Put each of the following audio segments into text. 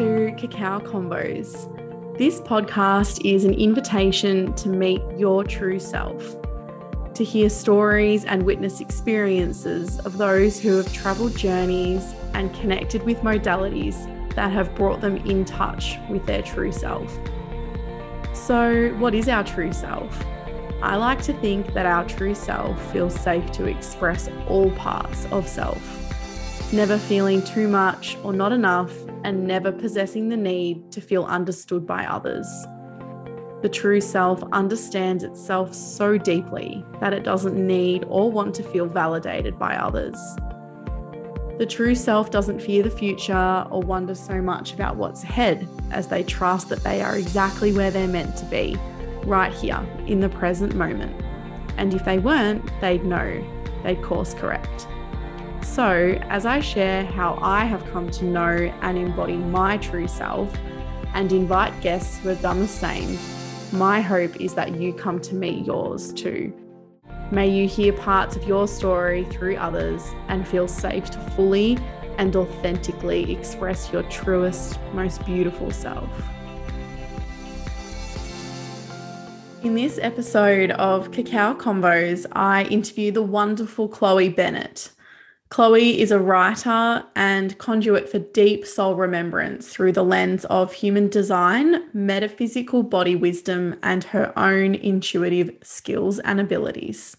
to Cacao Convos. This podcast is an invitation to meet your true self, to hear stories and witness experiences of those who have traveled journeys and connected with modalities that have brought them in touch with their true self. So, what is our true self? I like to think that our true self feels safe to express all parts of self never feeling too much or not enough, and never possessing the need to feel understood by others. The true self understands itself so deeply that it doesn't need or want to feel validated by others. The true self doesn't fear the future or wonder so much about what's ahead as they trust that they are exactly where they're meant to be, right here in the present moment. And if they weren't, they'd know, they'd course correct. So, as I share how I have come to know and embody my true self and invite guests who have done the same, my hope is that you come to meet yours too. May you hear parts of your story through others and feel safe to fully and authentically express your truest, most beautiful self. In this episode of Cacao Convos, I interview the wonderful Chloe Bennett. Chloe is a writer and conduit for deep soul remembrance through the lens of human design, metaphysical body wisdom, and her own intuitive skills and abilities.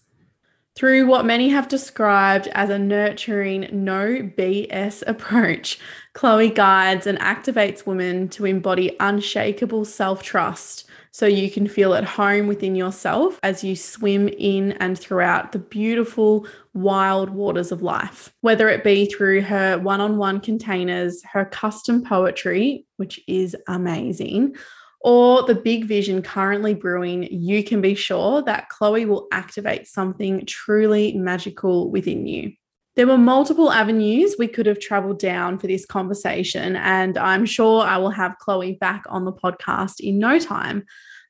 Through what many have described as a nurturing, no BS approach, Chloe guides and activates women to embody unshakable self trust so you can feel at home within yourself as you swim in and throughout the beautiful, wild waters of life. Whether it be through her one on one containers, her custom poetry, which is amazing, or the big vision currently brewing, you can be sure that Chloe will activate something truly magical within you. There were multiple avenues we could have traveled down for this conversation, and I'm sure I will have Chloe back on the podcast in no time.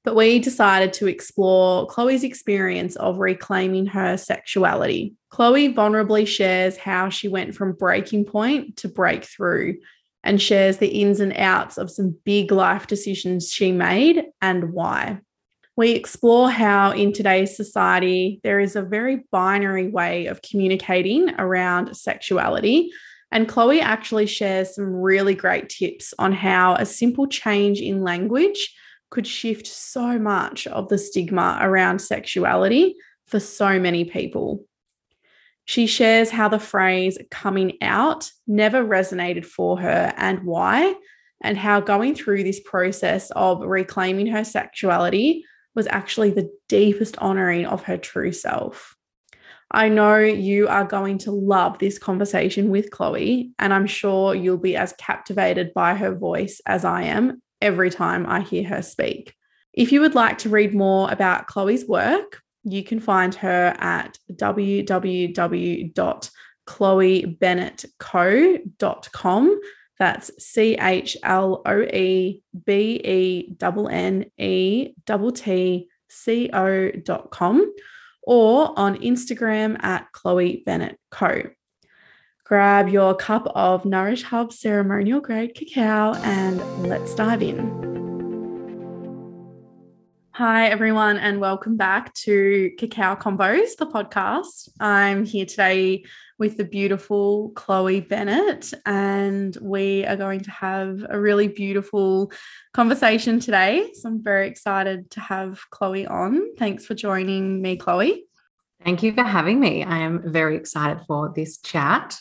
But we decided to explore Chloe's experience of reclaiming her sexuality. Chloe vulnerably shares how she went from breaking point to breakthrough and shares the ins and outs of some big life decisions she made and why. We explore how, in today's society, there is a very binary way of communicating around sexuality. And Chloe actually shares some really great tips on how a simple change in language could shift so much of the stigma around sexuality for so many people. She shares how the phrase coming out never resonated for her and why, and how going through this process of reclaiming her sexuality was actually the deepest honoring of her true self. I know you are going to love this conversation with Chloe, and I'm sure you'll be as captivated by her voice as I am every time I hear her speak. If you would like to read more about Chloe's work, you can find her at www.chloebennetco.com that's C H L O E B E N N E T T C O dot com or on Instagram at Chloe Bennett Co. Grab your cup of Nourish Hub ceremonial grade cacao and let's dive in. Hi, everyone, and welcome back to Cacao Convos, the podcast. I'm here today with the beautiful Chloe Bennett, and we are going to have a really beautiful conversation today. So I'm very excited to have Chloe on. Thanks for joining me, Chloe. Thank you for having me. I am very excited for this chat.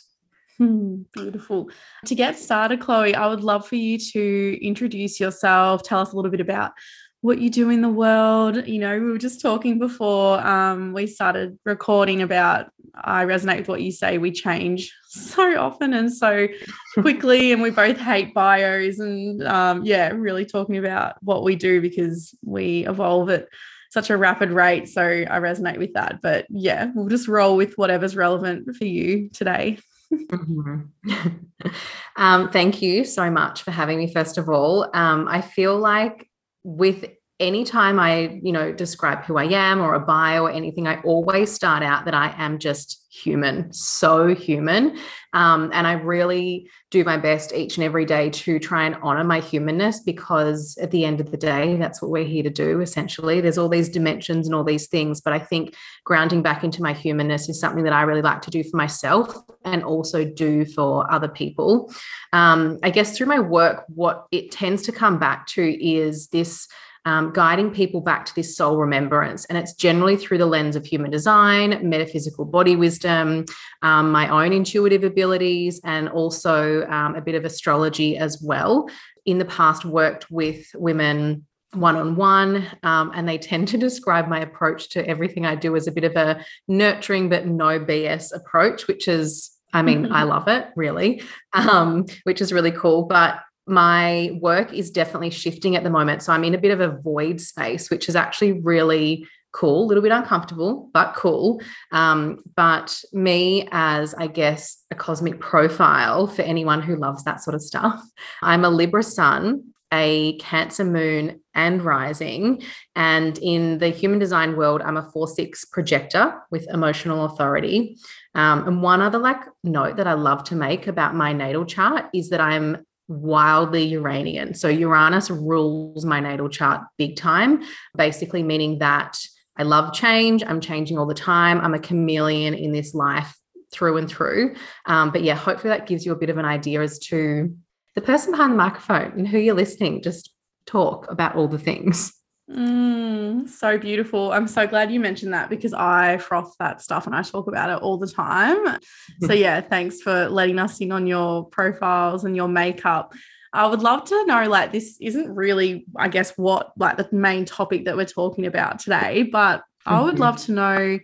Beautiful. To get started, Chloe, I would love for you to introduce yourself, tell us a little bit about what you do in the world. You know, we were just talking before um, we started recording about I resonate with what you say. We change so often and so quickly, and we both hate bios. And um, yeah, really talking about what we do because we evolve at such a rapid rate. So I resonate with that. But yeah, we'll just roll with whatever's relevant for you today. Mm-hmm. um, thank you so much for having me, first of all. Um, I feel like with anytime I, you know, describe who I am or a bio or anything, I always start out that I am just human, so human. Um, and I really do my best each and every day to try and honor my humanness because at the end of the day, that's what we're here to do, essentially. There's all these dimensions and all these things. But I think grounding back into my humanness is something that I really like to do for myself and also do for other people. Um, I guess through my work, what it tends to come back to is this um, guiding people back to this soul remembrance. And it's generally through the lens of human design, metaphysical body wisdom, um, my own intuitive abilities, and also um, a bit of astrology as well. In the past, worked with women one on one. and they tend to describe my approach to everything I do as a bit of a nurturing but no BS approach, which is, I mean, mm-hmm. I love it really, um, which is really cool. But my work is definitely shifting at the moment. So I'm in a bit of a void space, which is actually really cool, a little bit uncomfortable, but cool. Um, but me, as I guess a cosmic profile for anyone who loves that sort of stuff, I'm a Libra sun, a Cancer moon, and rising. And in the human design world, I'm a 4 6 projector with emotional authority. Um, and one other like note that I love to make about my natal chart is that I'm wildly Uranian. So Uranus rules my natal chart big time, basically meaning that I love change. I'm changing all the time. I'm a chameleon in this life through and through. Um, but yeah, hopefully that gives you a bit of an idea as to the person behind the microphone and who you're listening. Just talk about all the things. Mm, so beautiful. I'm so glad you mentioned that because I froth that stuff and I talk about it all the time. so, yeah, thanks for letting us in on your profiles and your makeup. I would love to know like, this isn't really, I guess, what like the main topic that we're talking about today, but I would mm-hmm. love to know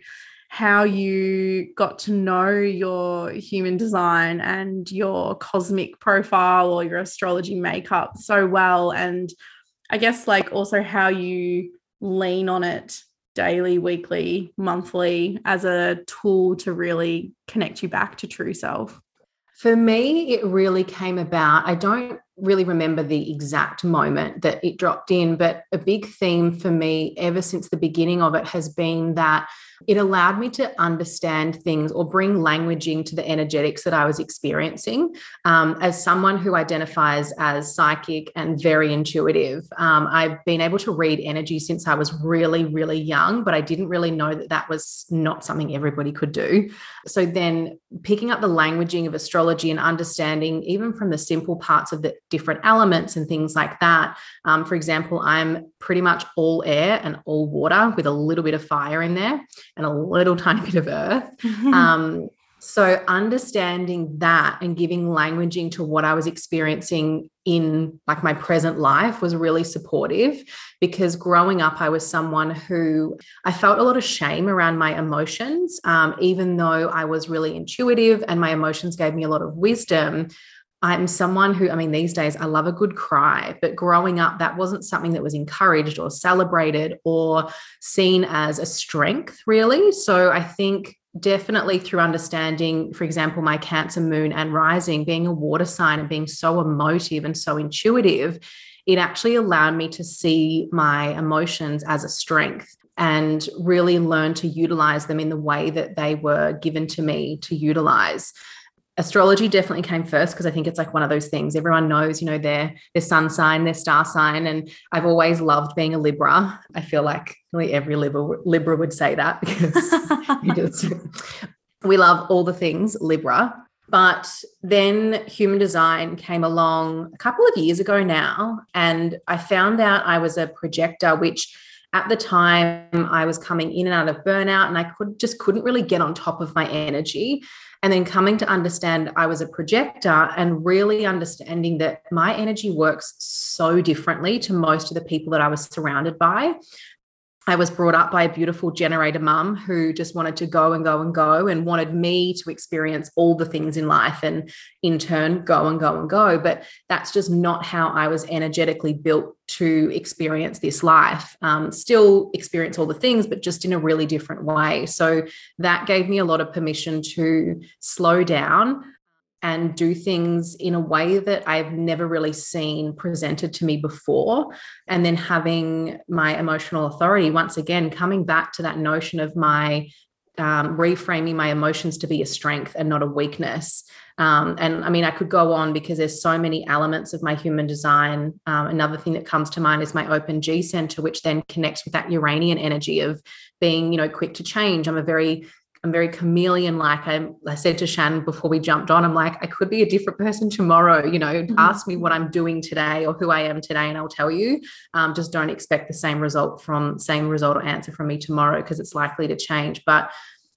how you got to know your human design and your cosmic profile or your astrology makeup so well and I guess like also how you lean on it daily, weekly, monthly as a tool to really connect you back to true self? For me, it really came about. I don't really remember the exact moment that it dropped in, but a big theme for me ever since the beginning of it has been that it allowed me to understand things or bring language into the energetics that I was experiencing. Um, as someone who identifies as psychic and very intuitive, um, I've been able to read energy since I was really, really young, but I didn't really know that that was not something everybody could do. So then picking up the languaging of astrology and understanding, even from the simple parts of the different elements and things like that. Um, for example, I'm pretty much all air and all water with a little bit of fire in there and a little tiny bit of earth. Mm-hmm. Um, so understanding that and giving languaging to what I was experiencing in like my present life was really supportive because growing up I was someone who I felt a lot of shame around my emotions um, even though I was really intuitive and my emotions gave me a lot of wisdom I'm someone who, I mean, these days I love a good cry, but growing up, that wasn't something that was encouraged or celebrated or seen as a strength, really. So I think definitely through understanding, for example, my Cancer moon and rising, being a water sign and being so emotive and so intuitive, it actually allowed me to see my emotions as a strength and really learn to utilize them in the way that they were given to me to utilize astrology definitely came first because I think it's like one of those things everyone knows, you know, their their sun sign, their star sign, and I've always loved being a Libra. I feel like really every Libra Libra would say that because we love all the things Libra. But then human design came along a couple of years ago now, and I found out I was a projector, which at the time I was coming in and out of burnout, and I could just couldn't really get on top of my energy. And then coming to understand I was a projector and really understanding that my energy works so differently to most of the people that I was surrounded by. I was brought up by a beautiful generator mum who just wanted to go and go and go and wanted me to experience all the things in life and in turn go and go and go. But that's just not how I was energetically built to experience this life. Um, still experience all the things, but just in a really different way. So that gave me a lot of permission to slow down and do things in a way that I've never really seen presented to me before. And then having my emotional authority, once again, coming back to that notion of my um, reframing my emotions to be a strength and not a weakness. Um, and I mean, I could go on because there's so many elements of my human design. Um, another thing that comes to mind is my open G center, which then connects with that Uranian energy of being, you know, quick to change. I'm a very I'm very chameleon like. I, I said to Shannon before we jumped on, I'm like, I could be a different person tomorrow. You know, mm-hmm. ask me what I'm doing today or who I am today, and I'll tell you. Um, just don't expect the same result from same result or answer from me tomorrow because it's likely to change. But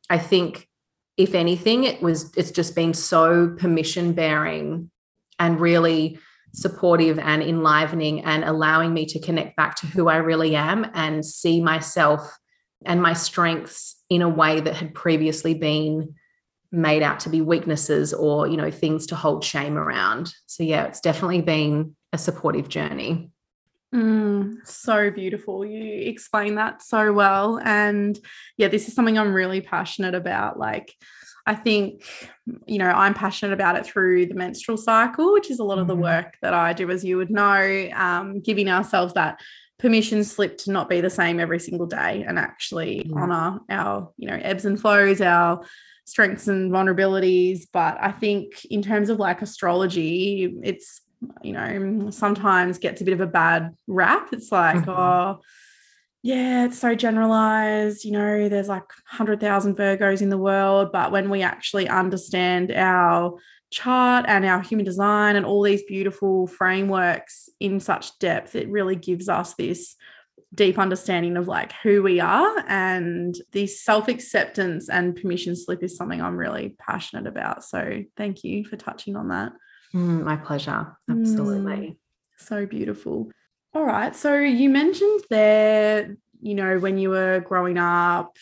I think if anything, it was it's just been so permission bearing and really supportive and enlivening and allowing me to connect back to who I really am and see myself and my strengths in a way that had previously been made out to be weaknesses or you know things to hold shame around so yeah it's definitely been a supportive journey mm, so beautiful you explain that so well and yeah this is something i'm really passionate about like i think you know i'm passionate about it through the menstrual cycle which is a lot mm-hmm. of the mm-hmm. work that i do as you would know um, giving ourselves that permission slip to not be the same every single day and actually mm. honor our you know ebbs and flows our strengths and vulnerabilities but i think in terms of like astrology it's you know sometimes gets a bit of a bad rap it's like mm-hmm. oh yeah it's so generalized you know there's like 100,000 virgos in the world but when we actually understand our chart and our human design and all these beautiful frameworks in such depth, it really gives us this deep understanding of like who we are and the self-acceptance and permission slip is something I'm really passionate about. So thank you for touching on that. Mm, my pleasure. Absolutely. Mm, so beautiful. All right. So you mentioned there, you know, when you were growing up,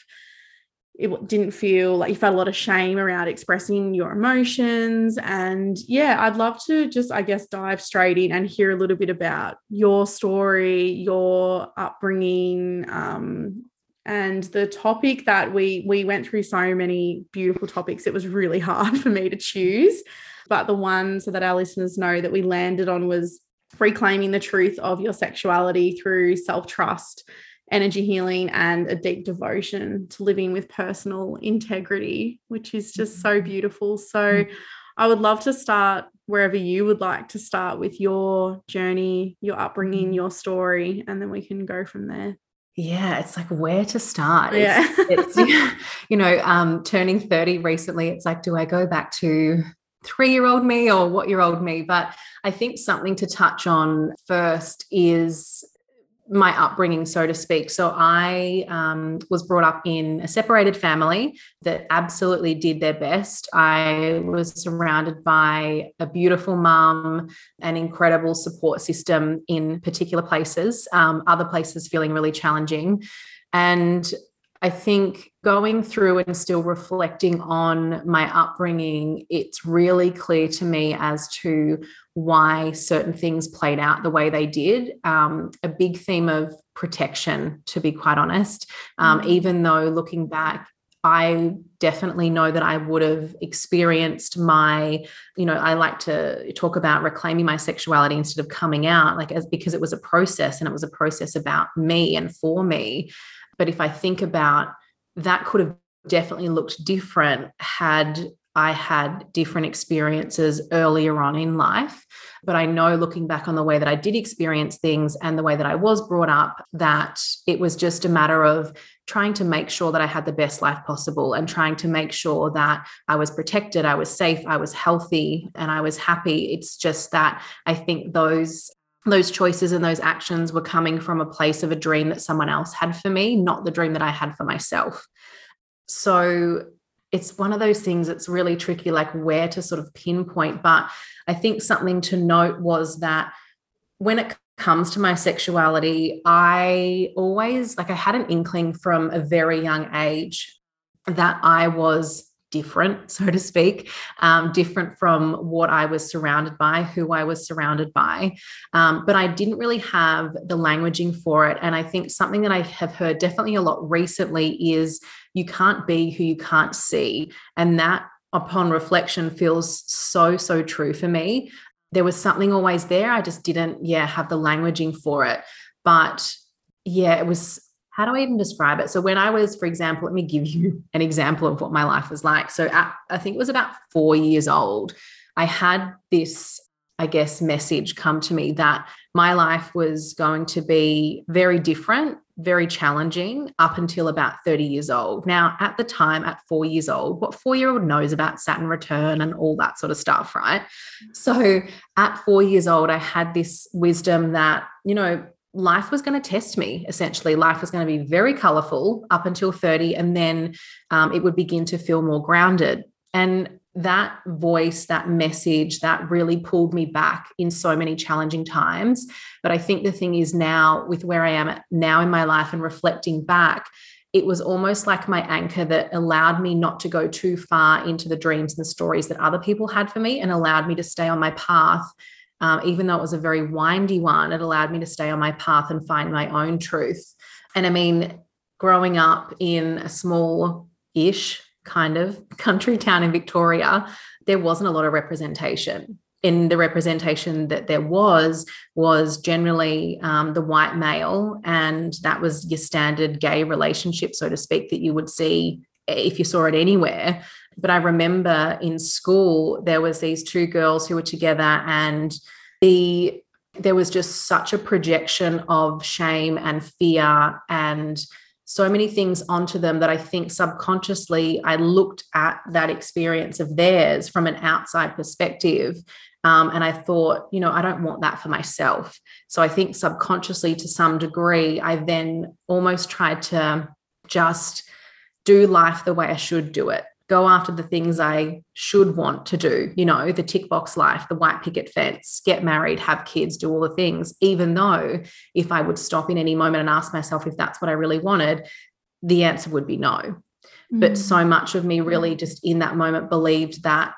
it didn't feel like you felt a lot of shame around expressing your emotions. And yeah, I'd love to just, I guess, dive straight in and hear a little bit about your story, your upbringing, um, and the topic that we we went through so many beautiful topics. It was really hard for me to choose, but the one so that our listeners know that we landed on was reclaiming the truth of your sexuality through self trust energy healing and a deep devotion to living with personal integrity, which is just so mm-hmm. beautiful. So, mm-hmm. I would love to start wherever you would like to start with your journey, your upbringing, mm-hmm. your story, and then we can go from there. Yeah, it's like where to start. Yeah. It's, it's you know, um, turning 30 recently, it's like, do I go back to three year old me or what year old me? But I think something to touch on first is my upbringing, so to speak. So I um, was brought up in a separated family that absolutely did their best. I was surrounded by a beautiful mum, an incredible support system in particular places, um, other places feeling really challenging. And I think going through and still reflecting on my upbringing, it's really clear to me as to why certain things played out the way they did. Um, a big theme of protection, to be quite honest. Um, mm-hmm. Even though looking back, I definitely know that I would have experienced my, you know, I like to talk about reclaiming my sexuality instead of coming out, like as because it was a process and it was a process about me and for me. But if I think about that, could have definitely looked different had I had different experiences earlier on in life. But I know looking back on the way that I did experience things and the way that I was brought up, that it was just a matter of trying to make sure that I had the best life possible and trying to make sure that I was protected, I was safe, I was healthy, and I was happy. It's just that I think those those choices and those actions were coming from a place of a dream that someone else had for me, not the dream that I had for myself. So it's one of those things that's really tricky, like where to sort of pinpoint. But I think something to note was that when it comes to my sexuality, I always, like, I had an inkling from a very young age that I was different, so to speak, um, different from what I was surrounded by, who I was surrounded by. Um, but I didn't really have the languaging for it. And I think something that I have heard definitely a lot recently is you can't be who you can't see. And that upon reflection feels so, so true for me. There was something always there. I just didn't, yeah, have the languaging for it. But yeah, it was how do I even describe it? So when I was, for example, let me give you an example of what my life was like. So at, I think it was about four years old, I had this, I guess, message come to me that my life was going to be very different, very challenging up until about 30 years old. Now, at the time, at four years old, what four year old knows about Saturn return and all that sort of stuff, right? So at four years old, I had this wisdom that, you know, life was going to test me essentially life was going to be very colorful up until 30 and then um, it would begin to feel more grounded and that voice that message that really pulled me back in so many challenging times but i think the thing is now with where i am now in my life and reflecting back it was almost like my anchor that allowed me not to go too far into the dreams and the stories that other people had for me and allowed me to stay on my path um, even though it was a very windy one, it allowed me to stay on my path and find my own truth. And I mean, growing up in a small ish kind of country town in Victoria, there wasn't a lot of representation. In the representation that there was, was generally um, the white male, and that was your standard gay relationship, so to speak, that you would see if you saw it anywhere but I remember in school there was these two girls who were together and the there was just such a projection of shame and fear and so many things onto them that I think subconsciously I looked at that experience of theirs from an outside perspective. Um, and I thought, you know, I don't want that for myself. So I think subconsciously, to some degree, I then almost tried to just do life the way I should do it go after the things I should want to do, you know, the tick box life, the white picket fence, get married, have kids, do all the things, even though if I would stop in any moment and ask myself if that's what I really wanted, the answer would be no. Mm. But so much of me really just in that moment believed that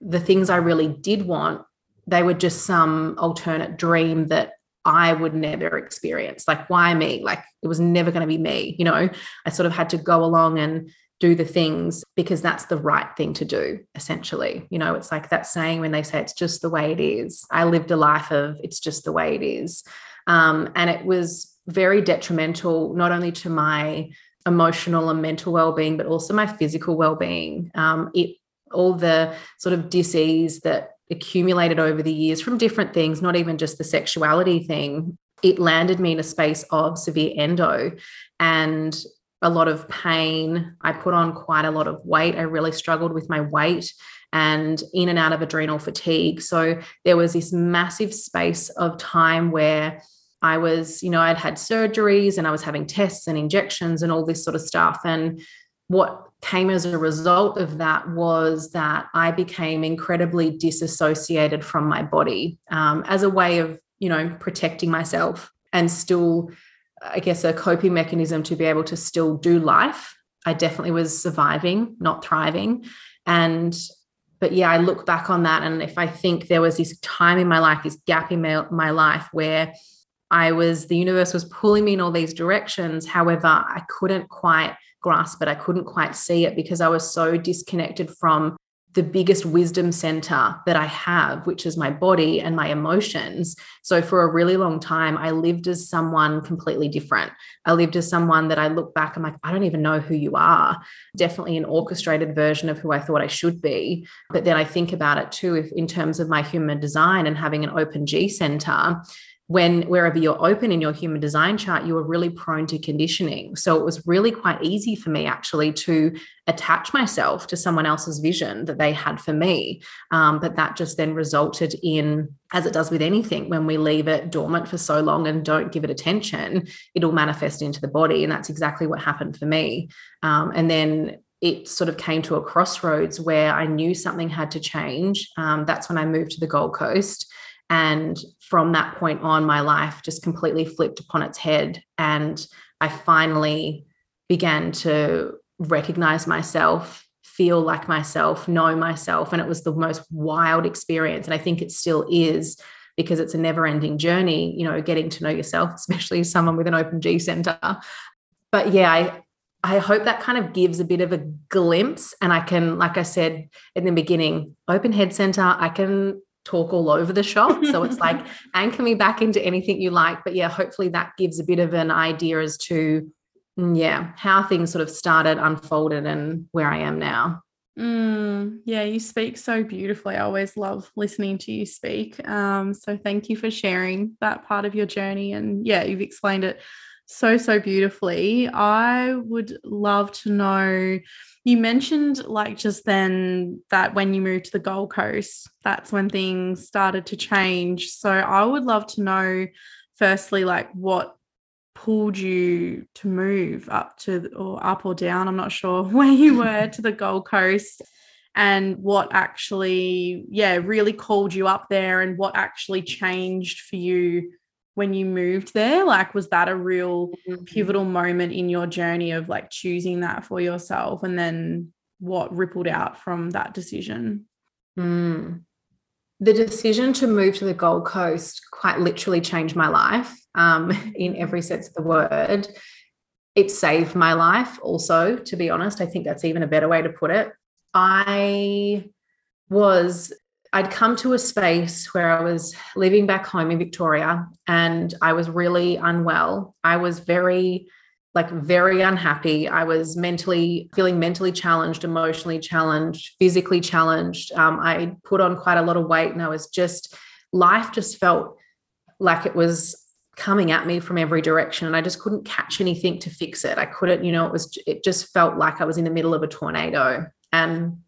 the things I really did want, they were just some alternate dream that I would never experience. Like, why me? Like, it was never going to be me. You know, I sort of had to go along and do the things because that's the right thing to do, essentially. You know, it's like that saying when they say it's just the way it is. I lived a life of it's just the way it is. Um, and it was very detrimental, not only to my emotional and mental well-being, but also my physical well-being. Um, it all the sort of disease that accumulated over the years from different things, not even just the sexuality thing. It landed me in a space of severe endo. And a lot of pain. I put on quite a lot of weight. I really struggled with my weight and in and out of adrenal fatigue. So there was this massive space of time where I was, you know, I'd had surgeries and I was having tests and injections and all this sort of stuff. And what came as a result of that was that I became incredibly disassociated from my body um, as a way of, you know, protecting myself and still I guess, a coping mechanism to be able to still do life. I definitely was surviving, not thriving. And, but yeah, I look back on that. And if I think there was this time in my life, this gap in my, my life where I was, the universe was pulling me in all these directions. However, I couldn't quite grasp it. I couldn't quite see it because I was so disconnected from the biggest wisdom center that I have, which is my body and my emotions. So, for a really long time, I lived as someone completely different. I lived as someone that I look back, I'm like, I don't even know who you are. Definitely an orchestrated version of who I thought I should be. But then I think about it too, if, in terms of my human design and having an open G center when wherever you're open in your human design chart, you are really prone to conditioning. So it was really quite easy for me actually to attach myself to someone else's vision that they had for me. Um, but that just then resulted in, as it does with anything, when we leave it dormant for so long and don't give it attention, it'll manifest into the body. And that's exactly what happened for me. Um, and then it sort of came to a crossroads where I knew something had to change. Um, that's when I moved to the Gold Coast. And from that point on, my life just completely flipped upon its head. And I finally began to recognize myself, feel like myself, know myself. And it was the most wild experience. And I think it still is because it's a never ending journey, you know, getting to know yourself, especially someone with an open G center. But yeah, I, I hope that kind of gives a bit of a glimpse. And I can, like I said in the beginning, Open Head Center, I can talk all over the shop. So it's like anchor me back into anything you like. But yeah, hopefully that gives a bit of an idea as to, mm, yeah, how things sort of started, unfolded, and where I am now. Mm, yeah, you speak so beautifully. I always love listening to you speak. Um, so thank you for sharing that part of your journey. And yeah, you've explained it so, so beautifully. I would love to know. You mentioned, like, just then that when you moved to the Gold Coast, that's when things started to change. So, I would love to know, firstly, like, what pulled you to move up to or up or down i'm not sure where you were to the gold coast and what actually yeah really called you up there and what actually changed for you when you moved there like was that a real mm-hmm. pivotal moment in your journey of like choosing that for yourself and then what rippled out from that decision mm. the decision to move to the gold coast quite literally changed my life um, in every sense of the word. It saved my life, also, to be honest. I think that's even a better way to put it. I was, I'd come to a space where I was living back home in Victoria and I was really unwell. I was very, like, very unhappy. I was mentally feeling mentally challenged, emotionally challenged, physically challenged. Um, I put on quite a lot of weight and I was just, life just felt like it was coming at me from every direction and I just couldn't catch anything to fix it. I couldn't, you know, it was it just felt like I was in the middle of a tornado and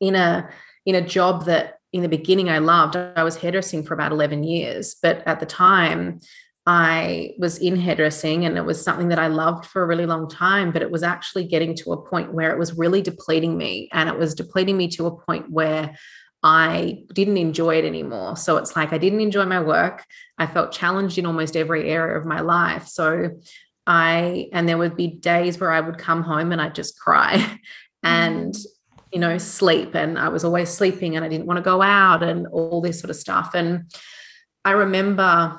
in a in a job that in the beginning I loved. I was hairdressing for about 11 years, but at the time I was in hairdressing and it was something that I loved for a really long time, but it was actually getting to a point where it was really depleting me and it was depleting me to a point where I didn't enjoy it anymore. So it's like I didn't enjoy my work. I felt challenged in almost every area of my life. So I, and there would be days where I would come home and I'd just cry and, mm. You know, sleep. And I was always sleeping and I didn't want to go out and all this sort of stuff. And I remember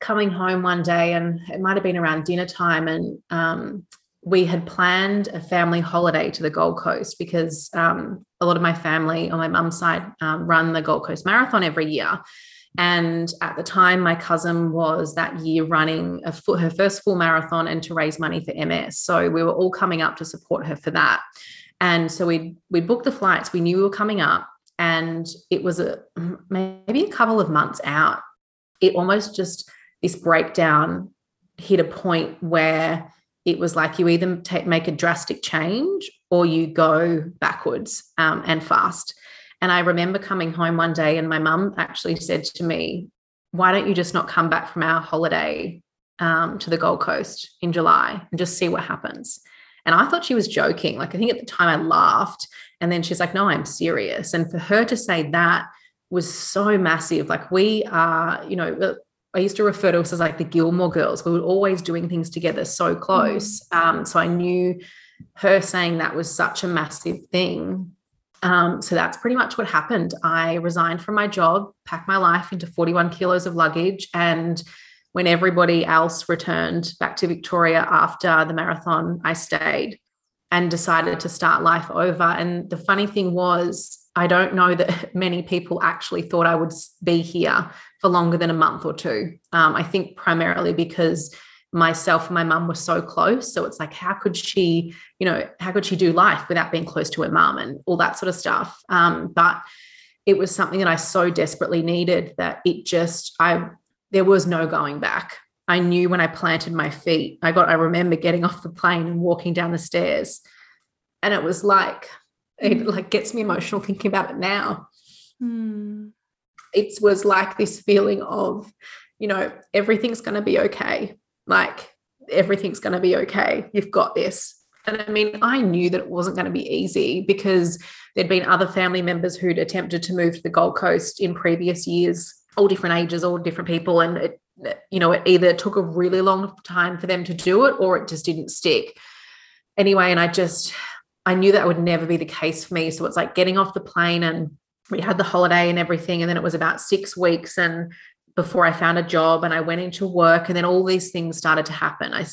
coming home one day and it might have been around dinner time and um, we had planned a family holiday to the Gold Coast because um, a lot of my family on my mum's side um, run the Gold Coast Marathon every year. And at the time, my cousin was that year running full, her first full marathon and to raise money for MS. So we were all coming up to support her for that. And so we we booked the flights. We knew we were coming up, and it was a maybe a couple of months out. It almost just this breakdown hit a point where it was like you either take, make a drastic change or you go backwards um, and fast. And I remember coming home one day and my mum actually said to me, Why don't you just not come back from our holiday um, to the Gold Coast in July and just see what happens? And I thought she was joking. Like, I think at the time I laughed. And then she's like, No, I'm serious. And for her to say that was so massive. Like, we are, you know, I used to refer to us as like the Gilmore girls. We were always doing things together so close. Mm. Um, so I knew her saying that was such a massive thing. Um, so that's pretty much what happened. I resigned from my job, packed my life into 41 kilos of luggage. And when everybody else returned back to Victoria after the marathon, I stayed and decided to start life over. And the funny thing was, I don't know that many people actually thought I would be here for longer than a month or two. Um, I think primarily because myself and my mum were so close. So it's like, how could she, you know, how could she do life without being close to her mum and all that sort of stuff? Um, but it was something that I so desperately needed that it just, I, there was no going back. I knew when I planted my feet, I got, I remember getting off the plane and walking down the stairs. And it was like, it like gets me emotional thinking about it now. Mm it was like this feeling of, you know, everything's going to be okay. Like everything's going to be okay. You've got this. And I mean, I knew that it wasn't going to be easy because there'd been other family members who'd attempted to move to the Gold Coast in previous years, all different ages, all different people. And it, you know, it either took a really long time for them to do it or it just didn't stick. Anyway, and I just, I knew that would never be the case for me. So it's like getting off the plane and we had the holiday and everything and then it was about six weeks and before I found a job and I went into work and then all these things started to happen. I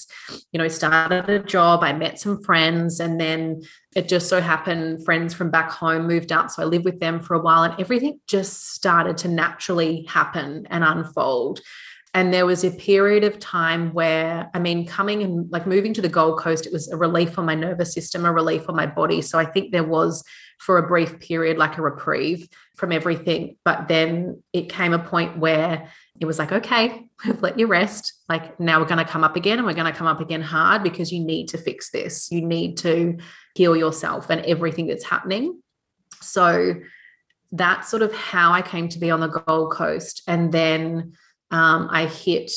you know started a job, I met some friends and then it just so happened friends from back home moved up so I lived with them for a while and everything just started to naturally happen and unfold. And there was a period of time where, I mean, coming and like moving to the Gold Coast, it was a relief on my nervous system, a relief on my body. So I think there was for a brief period like a reprieve from everything. But then it came a point where it was like, okay, we've let you rest. Like now we're going to come up again and we're going to come up again hard because you need to fix this. You need to heal yourself and everything that's happening. So that's sort of how I came to be on the Gold Coast. And then um, I hit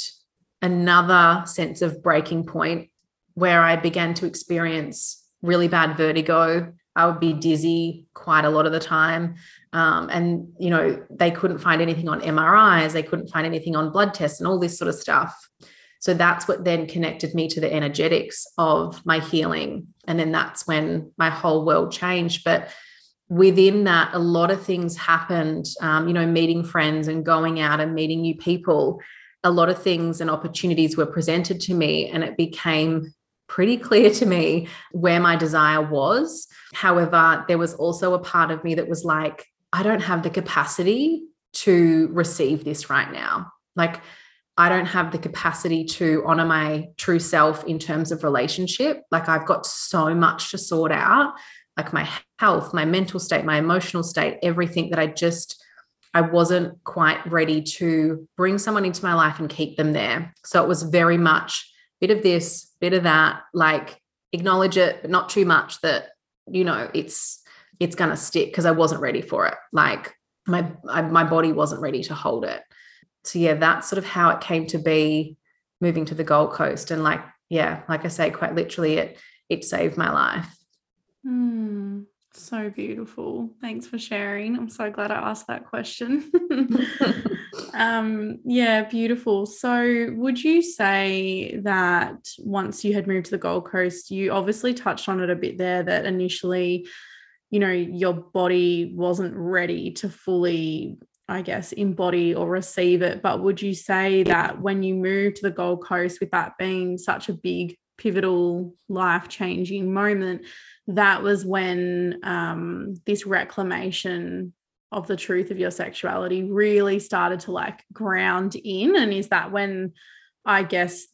another sense of breaking point where I began to experience really bad vertigo. I would be dizzy quite a lot of the time. Um, and, you know, they couldn't find anything on MRIs, they couldn't find anything on blood tests and all this sort of stuff. So that's what then connected me to the energetics of my healing. And then that's when my whole world changed. But within that, a lot of things happened, um, you know, meeting friends and going out and meeting new people. A lot of things and opportunities were presented to me, and it became pretty clear to me where my desire was. However, there was also a part of me that was like, I don't have the capacity to receive this right now. Like, I don't have the capacity to honor my true self in terms of relationship. Like, I've got so much to sort out like my health, my mental state, my emotional state, everything that I just I wasn't quite ready to bring someone into my life and keep them there. So it was very much bit of this, bit of that, like acknowledge it, but not too much that you know it's it's to stick because I wasn't ready for it. Like my I, my body wasn't ready to hold it. So yeah, that's sort of how it came to be moving to the Gold Coast and like yeah, like I say quite literally it it saved my life. Hmm. So beautiful. Thanks for sharing. I'm so glad I asked that question. um, yeah, beautiful. So, would you say that once you had moved to the Gold Coast, you obviously touched on it a bit there that initially, you know, your body wasn't ready to fully I guess, embody or receive it. But would you say that when you moved to the Gold Coast, with that being such a big, pivotal, life changing moment, that was when um, this reclamation of the truth of your sexuality really started to like ground in. And is that when i guess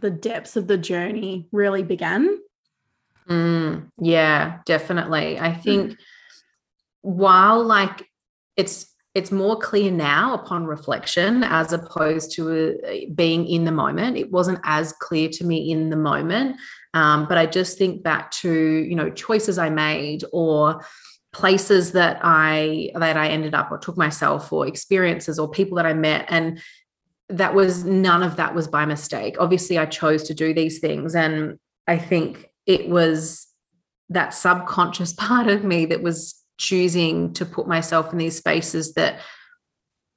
the depths of the journey really began? Mm, yeah definitely. I think mm. while like it's it's more clear now upon reflection as opposed to uh, being in the moment it wasn't as clear to me in the moment um, but I just think back to, you know, choices I made or places that I that I ended up or took myself or experiences or people that I met. And that was none of that was by mistake. Obviously, I chose to do these things. And I think it was that subconscious part of me that was choosing to put myself in these spaces that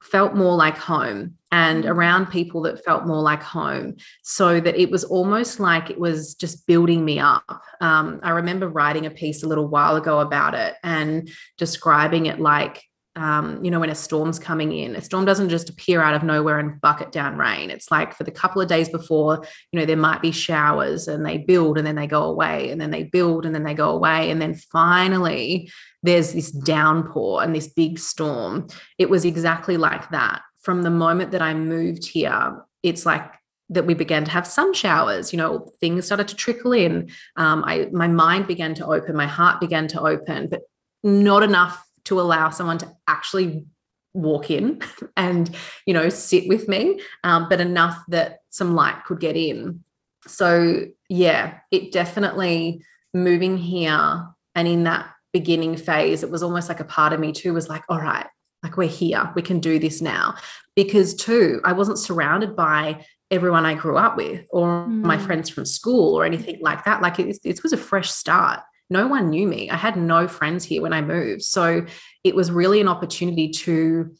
felt more like home and mm. around people that felt more like home so that it was almost like it was just building me up um, i remember writing a piece a little while ago about it and describing it like um, you know when a storm's coming in a storm doesn't just appear out of nowhere and bucket down rain it's like for the couple of days before you know there might be showers and they build and then they go away and then they build and then they go away and then finally there's this downpour and this big storm. It was exactly like that. From the moment that I moved here, it's like that we began to have sun showers you know things started to trickle in um, I, my mind began to open my heart began to open but not enough to allow someone to actually walk in and you know sit with me um, but enough that some light could get in so yeah it definitely moving here and in that beginning phase, it was almost like a part of me too was like, all right, like we're here, we can do this now. Because too, I wasn't surrounded by everyone I grew up with or mm. my friends from school or anything like that. Like it, it was a fresh start. No one knew me. I had no friends here when I moved. So it was really an opportunity to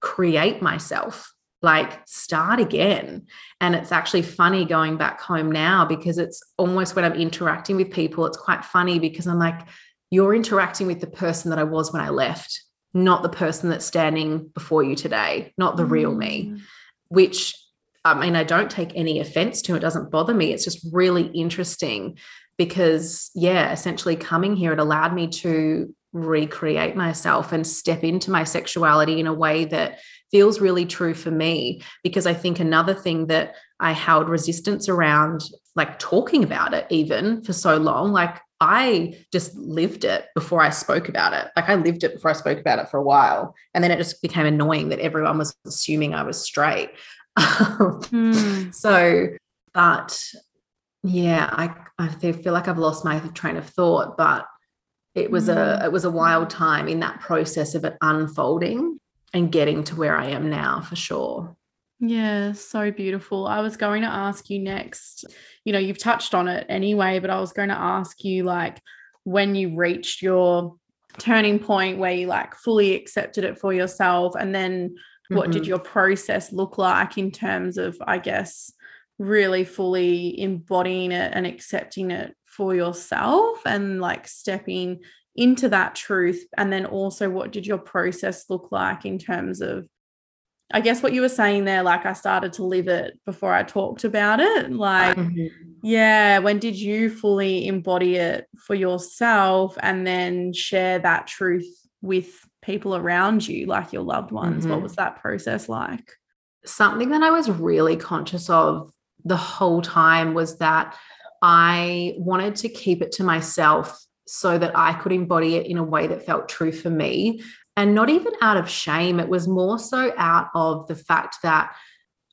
create myself like start again. And it's actually funny going back home now because it's almost when I'm interacting with people, it's quite funny because I'm like, you're interacting with the person that I was when I left. not the person that's standing before you today, not the mm. real me, mm. which I mean, I don't take any offense to. It doesn't bother me. It's just really interesting because, yeah, essentially coming here, it allowed me to recreate myself and step into my sexuality in a way that feels really true for me. Because I think another thing that I held resistance around, like talking about it, even for so long, like I just lived it before I spoke about it. Like I lived it before I spoke about it for a while. And then it just became annoying that everyone was assuming I was straight. mm. So, but yeah, I, I feel like I've lost my train of thought, but it was mm. a it was a wild time in that process of it unfolding and getting to where I am now for sure. Yeah, so beautiful. I was going to ask you next, you know, you've touched on it anyway, but I was going to ask you like when you reached your turning point where you like fully accepted it for yourself and then what mm-hmm. did your process look like in terms of i guess really fully embodying it and accepting it for yourself and like stepping into that truth and then also what did your process look like in terms of I guess what you were saying there, like I started to live it before I talked about it. Like, mm-hmm. yeah, when did you fully embody it for yourself and then share that truth with people around you, like your loved ones? Mm-hmm. What was that process like? Something that I was really conscious of the whole time was that I wanted to keep it to myself so that I could embody it in a way that felt true for me. And not even out of shame, it was more so out of the fact that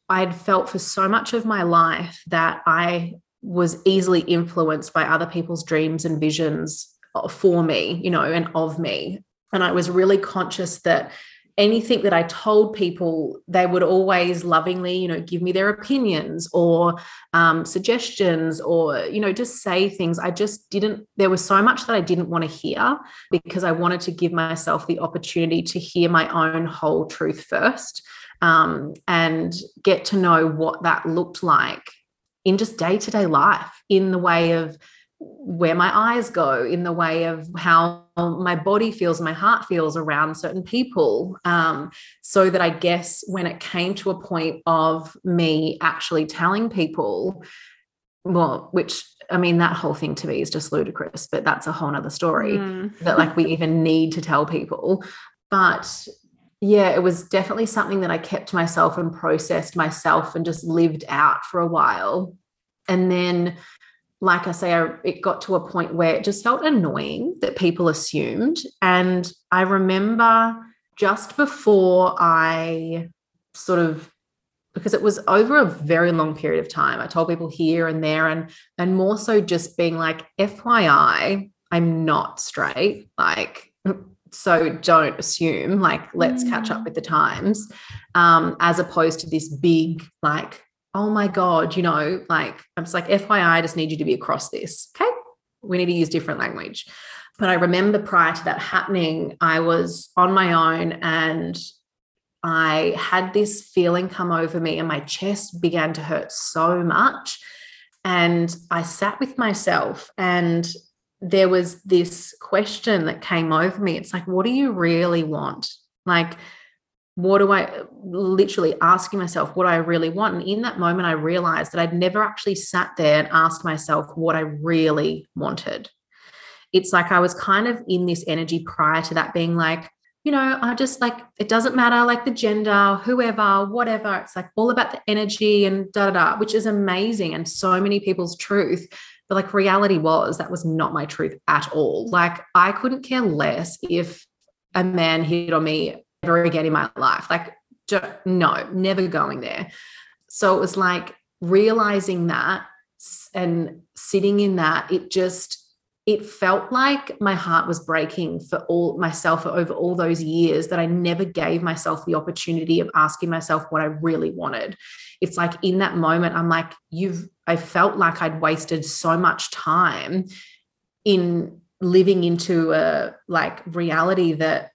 I'd felt for so much of my life that I was easily influenced by other people's dreams and visions uh, for me, you know, and of me. And I was really conscious that anything that I told people, they would always lovingly, you know, give me their opinions or um, suggestions or, you know, just say things. I just didn't, there was so much that I didn't want to hear because I wanted to give myself the opportunity to hear my own whole truth first um, and get to know what that looked like in just day to day life in the way of where my eyes go in the way of how my body feels my heart feels around certain people um, so that i guess when it came to a point of me actually telling people well which i mean that whole thing to me is just ludicrous but that's a whole nother story mm. that like we even need to tell people but yeah it was definitely something that i kept myself and processed myself and just lived out for a while and then like I say, I, it got to a point where it just felt annoying that people assumed. And I remember just before I sort of because it was over a very long period of time. I told people here and there and and more so just being like FYI, I'm not straight. Like so don't assume like let's catch up mm. with the times um as opposed to this big like oh my God, you know, like I'm just like, FYI, I just need you to be across this. Okay. We need to use different language. But I remember prior to that happening, I was on my own and I had this feeling come over me and my chest began to hurt so much. And I sat with myself and there was this question that came over me. It's like, what do you really want? Like, what do I literally asking myself what I really want? And in that moment, I realized that I'd never actually sat there and asked myself what I really wanted. It's like I was kind of in this energy prior to that being like, you know, I just like, it doesn't matter, like the gender, whoever, whatever. It's like all about the energy and da da da, which is amazing and so many people's truth. But like reality was that was not my truth at all. Like I couldn't care less if a man hit on me ever again in my life. Like, no, never going there. So it was like realizing that and sitting in that, it just, it felt like my heart was breaking for all myself over all those years that I never gave myself the opportunity of asking myself what I really wanted. It's like in that moment, I'm like, you've, I felt like I'd wasted so much time in living into a like reality that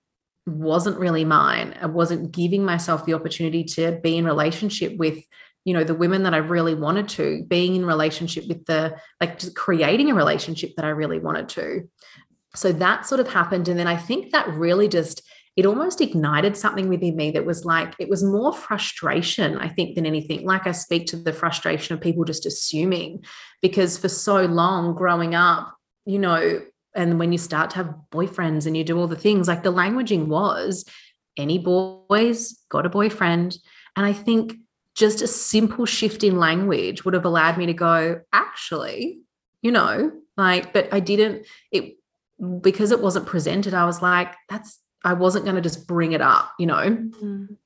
wasn't really mine. I wasn't giving myself the opportunity to be in relationship with, you know, the women that I really wanted to, being in relationship with the, like just creating a relationship that I really wanted to. So that sort of happened. And then I think that really just it almost ignited something within me that was like, it was more frustration, I think, than anything. Like I speak to the frustration of people just assuming, because for so long growing up, you know, and when you start to have boyfriends and you do all the things, like the languaging was any boys got a boyfriend. And I think just a simple shift in language would have allowed me to go, actually, you know, like, but I didn't, it because it wasn't presented, I was like, that's, I wasn't going to just bring it up, you know. Mm.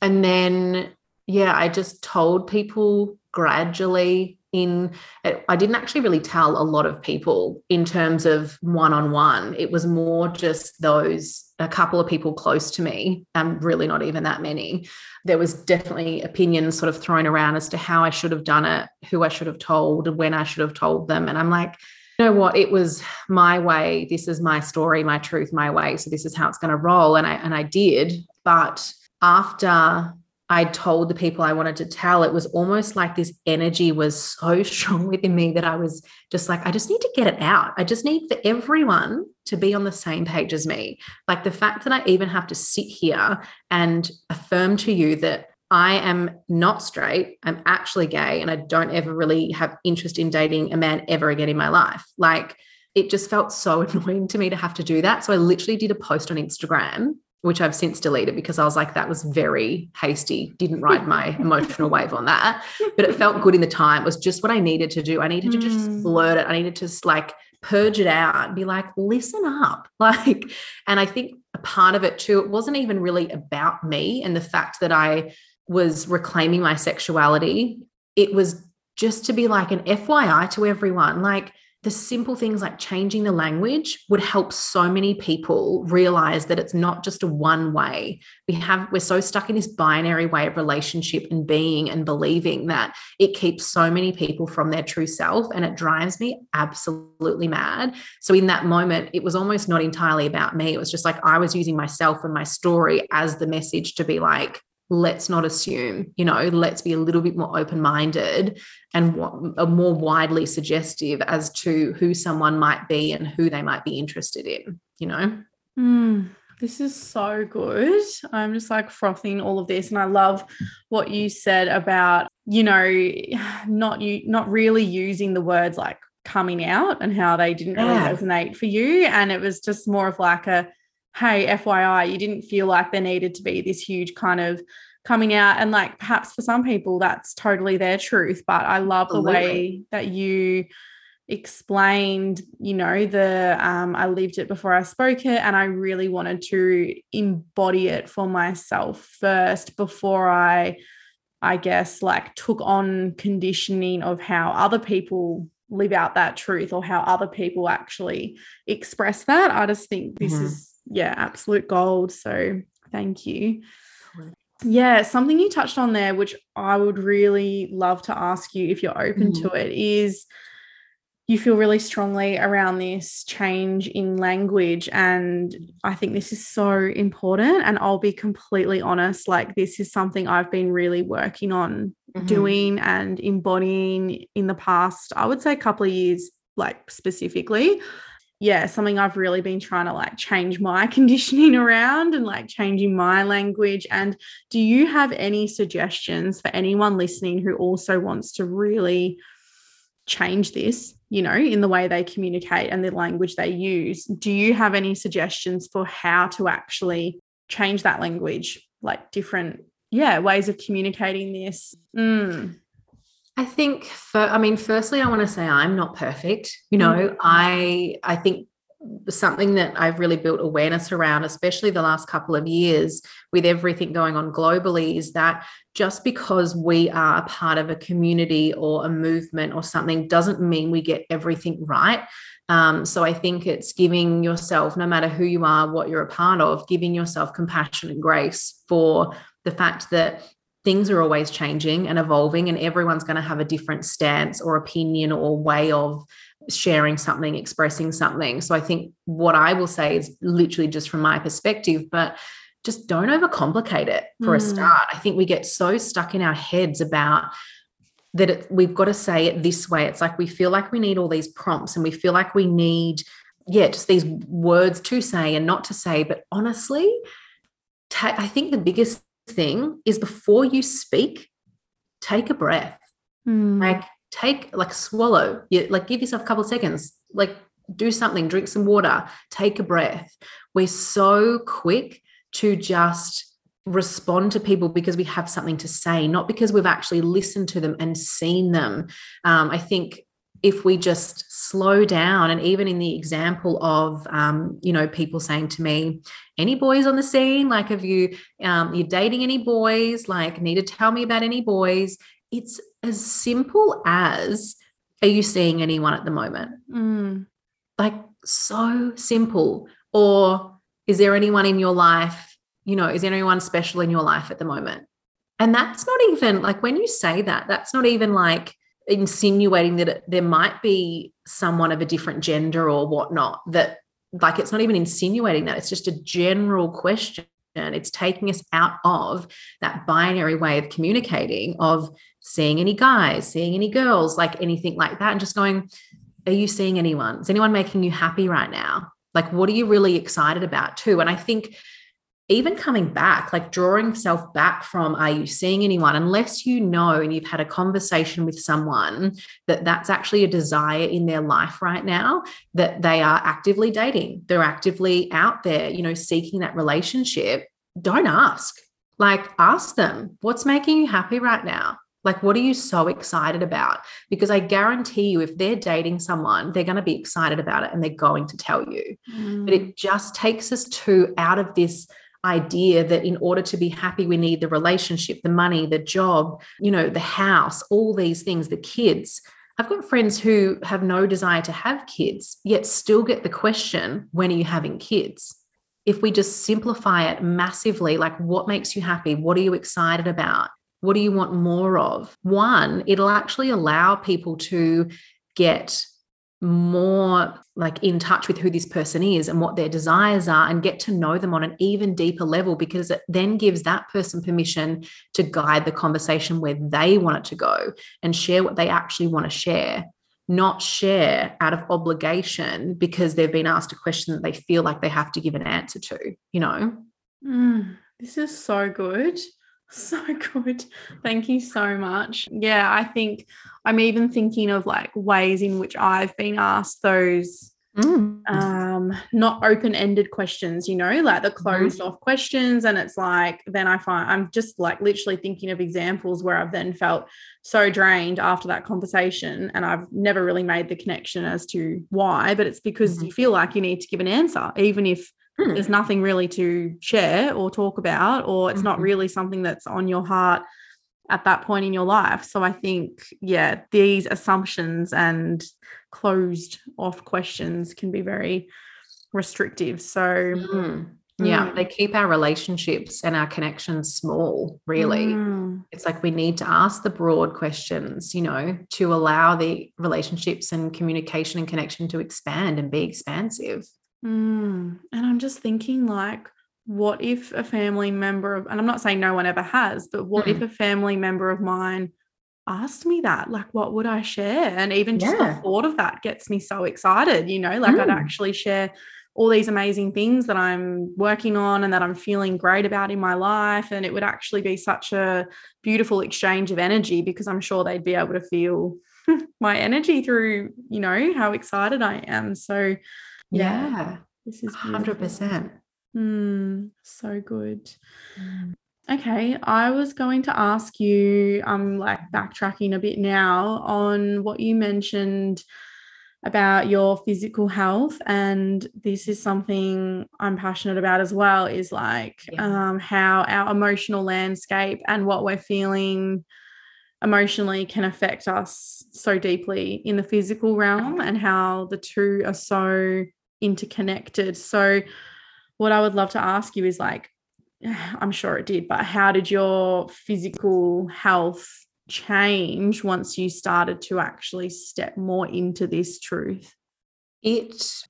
And then, yeah, I just told people gradually in eh, i didn't actually really tell a lot of people in terms of one-on-one. It was more just those a couple of people close to me and really not even that many. There was definitely opinions sort of thrown around as to how i should have done it who i should have told when i should have told them and i'm like you know what? It was my way. This is my story my truth my way. So this is how it's going to roll. And i and i did but after I told the people I wanted to tell, it was almost like this energy was so strong within me that I was just like, I just need to get it out. I just need for everyone to be on the same page as me. Like the fact that I even have to sit here and affirm to you that I am not straight, I'm actually gay, and I don't ever really have interest in dating a man ever again in my life. Like it just felt so annoying to me to have to do that. So I literally did a post on Instagram which I've since deleted because I was like, that was very hasty. Didn't ride my emotional wave on that. But it felt good in the time. It was just what I needed to do. I needed to just hmm. blurt it. I needed to like purge it out and be like, listen up. Like, and I think a part of it too, it wasn't even really about me and the fact that I was reclaiming my sexuality. It was just to be like an FYI to everyone. Like, the simple things like changing the language would help so many people realize that it's not just a one way. We have we're so stuck in this binary way of relationship and being and believing that it keeps so many people from their true self and it drives me absolutely mad. So in that moment it was almost not entirely about me. It was just like i was using myself and my story as the message to be like let's not assume, you know, let's be a little bit more open minded and more widely suggestive as to who someone might be and who they might be interested in, you know? Mm, this is so good. I'm just like frothing all of this. And I love what you said about, you know, not you not really using the words like coming out and how they didn't really yeah. resonate for you. And it was just more of like a hey, FYI, you didn't feel like there needed to be this huge kind of coming out. And like perhaps for some people, that's totally their truth. But I love Absolutely. the way that you explained you know the um i lived it before i spoke it and i really wanted to embody it for myself first before i i guess like took on conditioning of how other people live out that truth or how other people actually express that i just think this mm-hmm. is yeah, absolute gold. So thank you. Yeah, something you touched on there, which I would really love to ask you if you're open mm-hmm. to it, is you feel really strongly around this change in language. And I think this is so important. And I'll be completely honest, like, this is something I've been really working on mm-hmm. doing and embodying in the past, I would say, a couple of years, like, specifically yeah, something I've really been trying to like change my conditioning around and like changing my language. And do you have any suggestions for anyone listening who also wants to really change this, you know, in the way they communicate and the language they use? Do you have any suggestions for how to actually change that language, like different, yeah, ways of communicating this? Mm. I think for I mean firstly I want to say I'm not perfect. You know, mm-hmm. I I think something that I've really built awareness around especially the last couple of years with everything going on globally is that just because we are a part of a community or a movement or something doesn't mean we get everything right. Um, so I think it's giving yourself, no matter who you are, what you're a part of, giving yourself compassion and grace for the fact that things are always changing and evolving, and everyone's going to have a different stance or opinion or way of sharing something, expressing something. So I think what I will say is literally just from my perspective, but just don't overcomplicate it for mm. a start. I think we get so stuck in our heads about that it, we've got to say it this way. It's like we feel like we need all these prompts and we feel like we need, yeah, just these words to say and not to say. But honestly, I think the biggest thing is before you speak, take a breath. Mm. Like take like swallow. You like give yourself a couple of seconds. Like do something, drink some water, take a breath. We're so quick to just respond to people because we have something to say, not because we've actually listened to them and seen them. Um, I think if we just slow down. And even in the example of um, you know people saying to me any boys on the scene? Like have you um, you're dating any boys? Like need to tell me about any boys. It's as simple as are you seeing anyone at the moment? Mm. like so simple. Or is there anyone in your life you know is there anyone special in your life at the moment? And that's not even like when you say that that's not even like insinuating that it, there might be someone of a different gender or whatnot that like it's not even insinuating that it's just a general question. It's taking us out of that binary way of communicating of seeing any guys seeing any girls like anything like that and just going are you seeing anyone? Is anyone making you happy right now? Like what are you really excited about too? And i think even coming back, like drawing self back from, are you seeing anyone? Unless you know and you've had a conversation with someone that that's actually a desire in their life right now, that they are actively dating, they're actively out there, you know, seeking that relationship, don't ask. Like, ask them, what's making you happy right now? Like, what are you so excited about? Because I guarantee you, if they're dating someone, they're going to be excited about it and they're going to tell you. Mm. But it just takes us to out of this idea that in order to be happy we need the relationship the money the job you know the house all these things the kids. I've got friends who have no desire to have kids yet still get the question when are you having kids? If we just simplify it massively like what makes you happy? What are you excited about? What do you want more of? One it'll actually allow people to get more like in touch with who this person is and what their desires are and get to know them on an even deeper level because it then gives that person permission to guide the conversation where they want it to go and share what they actually want to share not share out of obligation because they've been asked a question that they feel like they have to give an answer to you know Mm, this is so good. So good. Thank you so much. Yeah, I think I'm even thinking of like ways in which I've been asked those Mm. um not open-ended questions, you know, like the Mm-hmm. closed off questions and it's like then I find I'm just like literally thinking of examples where I've then felt so drained after that conversation and I've never really made the connection as to why, but it's because Mhm. you feel like you need to give an answer even if Mm. there's nothing really to share or talk about, or it's not Mhm. really something that's on your heart at that point in your life. So I think, yeah, these assumptions and closed off questions can be very restrictive. So, Mm. yeah Mm. they keep our relationships and our connections small really Mm, it's like we need to ask the broad questions you know to allow the relationships and communication and connection to expand and be expansive mm. And I'm just thinking, like, what if a family member of, and I'm not saying no one ever has, but what if a family member of mine asked me that? Like, what would I share? And even just Yeah. the thought of that gets me so excited, you know, like I'd Mm. actually share all these amazing things that I'm working on and that I'm feeling great about in my life. And it would actually be such a beautiful exchange of energy because I'm sure they'd be able to feel my energy through, you know, how excited I am. So, yeah, yeah this is 100% Mm, so good. Okay, I was going to ask you, I'm like backtracking a bit now on what you mentioned about your physical health. And this is something I'm passionate about as well, is like Yeah. um, how our emotional landscape and what we're feeling emotionally can affect us so deeply in the physical realm and how the two are so interconnected. So, what I would love to ask you is like, I'm sure it did, but how did your physical health change once you started to actually step more into this truth? it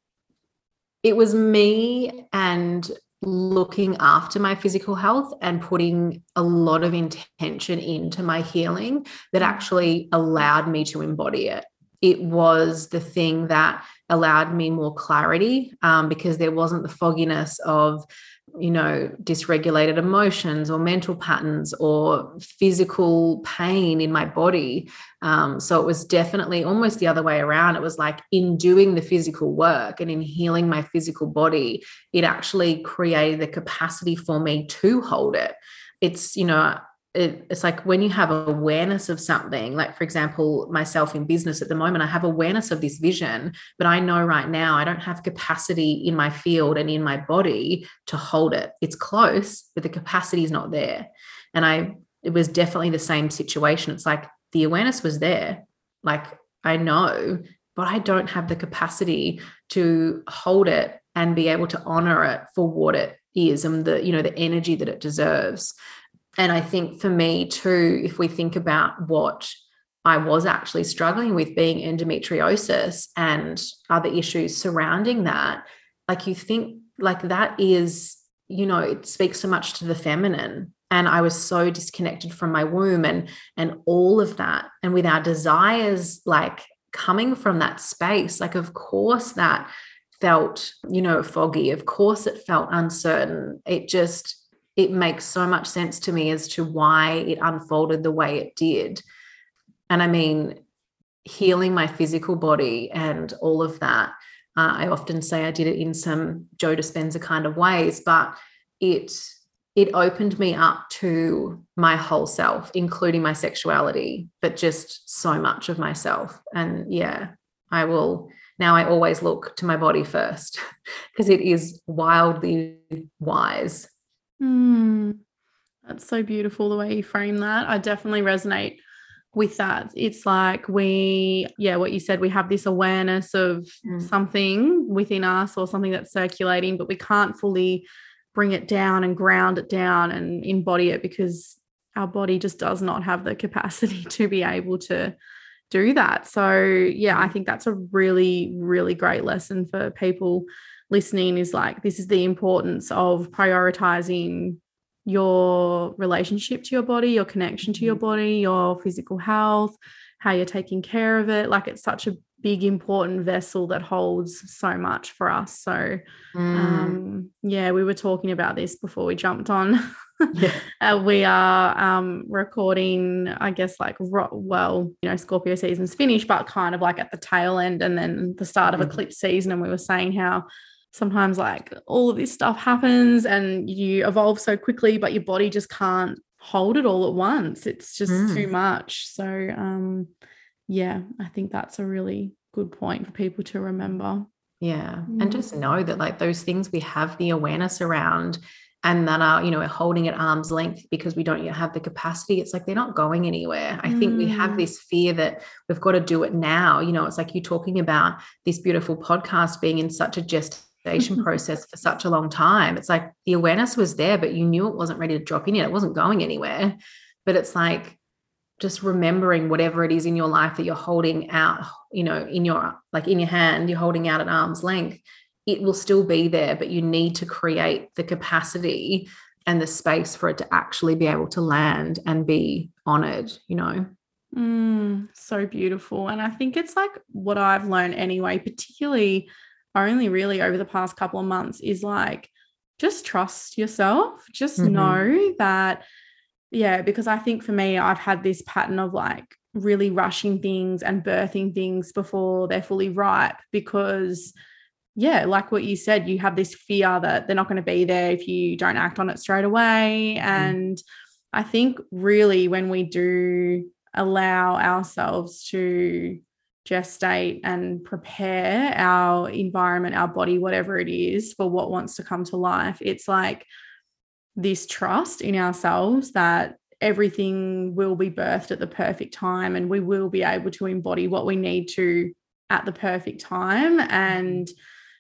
it was me and looking after my physical health and putting a lot of intention into my healing that mm. actually allowed me to embody it it was the thing that allowed me more clarity um, because there wasn't the fogginess of you know, dysregulated emotions or mental patterns or physical pain in my body. Um, so it was definitely almost the other way around. It was like in doing the physical work and in healing my physical body, it actually created the capacity for me to hold it. It's, you know, it, it's like when you have awareness of something like for example myself in business at the moment i have awareness of this vision but i know right now i don't have capacity in my field and in my body to hold it. It's close but the capacity is not there. And i it was definitely the same situation. It's like the awareness was there. Like i know but i don't have the capacity to hold it and be able to honor it for what it is and the you know the energy that it deserves and I think for me too, if we think about what I was actually struggling with being endometriosis and other issues surrounding that, like you think like that is, you know, it speaks so much to the feminine. And I was so disconnected from my womb and and all of that. And with our desires like coming from that space, like of course that felt, you know, foggy. Of course it felt uncertain. It just it makes so much sense to me as to why it unfolded the way it did. And I mean, healing my physical body and all of that. Uh, I often say I did it in some Joe Dispenza kind of ways, but it it opened me up to my whole self, including my sexuality, but just so much of myself. And yeah, I will now I always look to my body first because it is wildly wise Mm, that's so beautiful the way you frame that. I definitely resonate with that. It's like we, yeah, what you said, we have this awareness of mm. something within us or something that's circulating, but we can't fully bring it down and ground it down and embody it because our body just does not have the capacity to be able to do that. So, yeah, I mm. think that's a really, really great lesson for people listening is like this is the importance of prioritizing your relationship to your body, your connection to your mm-hmm. body, your physical health, how you're taking care of it. Like it's such a big, important vessel that holds so much for us. So, mm. um, yeah, we were talking about this before we jumped on. yeah. uh, we are um, recording, I guess, like, well, you know, Scorpio season's finished, but kind of like at the tail end and then the start of mm. eclipse season. And we were saying how sometimes like all of this stuff happens and you evolve so quickly but your body just can't hold it all at once it's just mm. too much so um yeah i think that's a really good point for people to remember yeah mm. and just know that like those things we have the awareness around and that are you know we're holding at arm's length because we don't yet have the capacity it's like they're not going anywhere i mm. think we have mm. this fear that we've got to do it now you know it's like you're talking about this beautiful podcast being in such a just process for such a long time. It's like the awareness was there, but you knew it wasn't ready to drop in yet. It wasn't going anywhere. But it's like just remembering whatever it is in your life that you're holding out, you know, in your like in your hand, you're holding out at arm's length. It will still be there, but you need to create the capacity and the space for it to actually be able to land and be honored, you know. Mm, so beautiful. And I think it's like what I've learned anyway, particularly only really over the past couple of months is like just trust yourself just mm-hmm. know that yeah because i think for me i've had this pattern of like really rushing things and birthing things before they're fully ripe because yeah like what you said you have this fear that they're not going to be there if you don't act on it straight away mm-hmm. and i think really when we do allow ourselves to gestate and prepare our environment, our body, whatever it is, for what wants to come to life. It's like this trust in ourselves that everything will be birthed at the perfect time and we will be able to embody what we need to at the perfect time and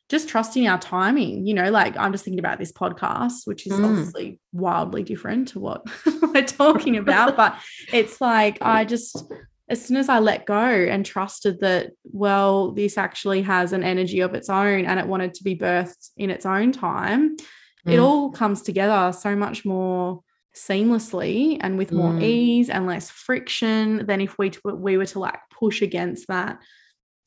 just trusting our timing you know like i'm just thinking about this podcast which is mm. obviously wildly different to what we're talking about but it's like i just as soon as I let go and trusted that, well, this actually has an energy of its own and it wanted to be birthed in its own time, mm. it all comes together so much more seamlessly and with more mm. ease and less friction than if we we were to like push against that